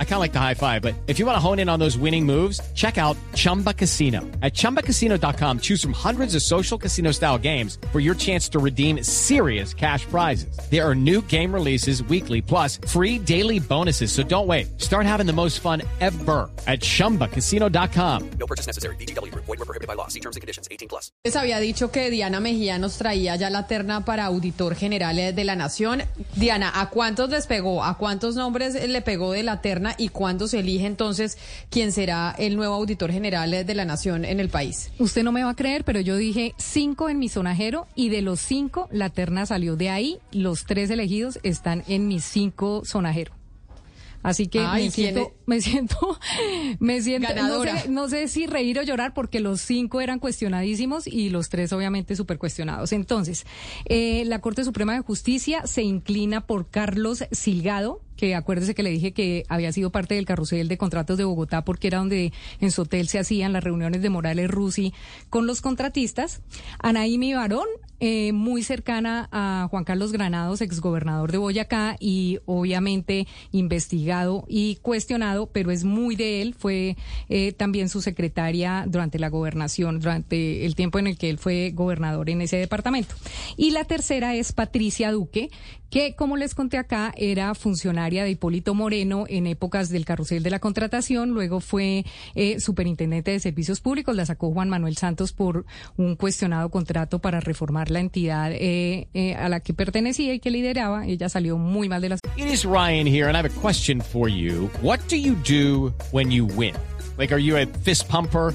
I kind of like the high five, but if you want to hone in on those winning moves, check out Chumba Casino. At ChumbaCasino.com, choose from hundreds of social casino style games for your chance to redeem serious cash prizes. There are new game releases weekly, plus free daily bonuses. So don't wait. Start having the most fun ever at ChumbaCasino.com. No purchase necessary. BGW. Void were prohibited by law. See terms and conditions. 18 plus. Les había dicho que Diana Mejía nos traía ya la terna para auditor general eh, de la Nación. Diana, ¿a cuántos les pegó? ¿A cuántos nombres le pegó de la terna? ¿Y cuándo se elige entonces quién será el nuevo auditor general de la Nación en el país? Usted no me va a creer, pero yo dije cinco en mi sonajero y de los cinco la terna salió de ahí. Los tres elegidos están en mis cinco sonajero. Así que Ay, me, siento, ¿quién me siento, me siento, Ganadora. No sé, no sé si reír o llorar porque los cinco eran cuestionadísimos y los tres obviamente súper cuestionados. Entonces, eh, la Corte Suprema de Justicia se inclina por Carlos Silgado, que acuérdese que le dije que había sido parte del carrusel de contratos de Bogotá porque era donde en su hotel se hacían las reuniones de Morales Rusi con los contratistas. Anaími Barón, eh, muy cercana a Juan Carlos Granados, exgobernador de Boyacá y obviamente investigado y cuestionado, pero es muy de él, fue eh, también su secretaria durante la gobernación, durante el tiempo en el que él fue gobernador en ese departamento. Y la tercera es Patricia Duque, que como les conté acá era funcionaria de Hipólito Moreno en épocas del carrusel de la contratación, luego fue eh, superintendente de servicios públicos, la sacó Juan Manuel Santos por un cuestionado contrato para reformar la entidad eh, eh, a la que pertenecía y que lideraba, ella salió muy mal de las... It is Ryan here, and I have a question for you. What do you do when you win? Like, are you a fist pumper?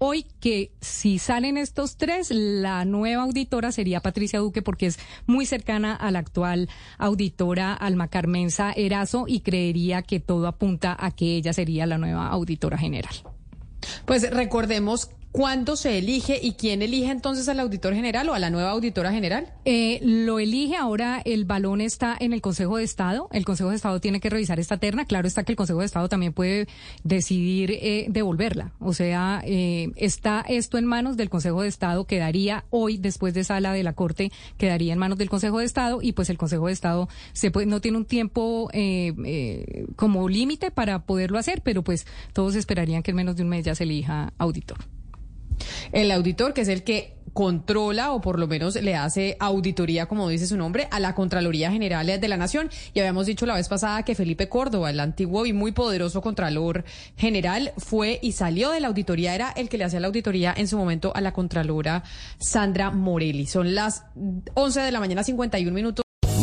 Hoy que si salen estos tres, la nueva auditora sería Patricia Duque porque es muy cercana a la actual auditora Alma Carmenza Erazo y creería que todo apunta a que ella sería la nueva auditora general. Pues recordemos cuándo se elige y quién elige entonces al auditor general o a la nueva auditora general. Eh, lo elige ahora, el balón está en el Consejo de Estado. El Consejo de Estado tiene que revisar esta terna. Claro está que el Consejo de Estado también puede decidir eh, devolverla. O sea, eh, está esto en manos del Consejo de Estado. Quedaría hoy, después de sala de la Corte, quedaría en manos del Consejo de Estado y pues el Consejo de Estado se puede, no tiene un tiempo eh, eh, como límite para poderlo hacer, pero pues todos esperarían que en menos de un mes ya se elija auditor. El auditor, que es el que controla o por lo menos le hace auditoría, como dice su nombre, a la Contraloría General de la Nación. Y habíamos dicho la vez pasada que Felipe Córdoba, el antiguo y muy poderoso Contralor General, fue y salió de la auditoría, era el que le hacía la auditoría en su momento a la Contralora Sandra Morelli. Son las 11 de la mañana, 51 minutos.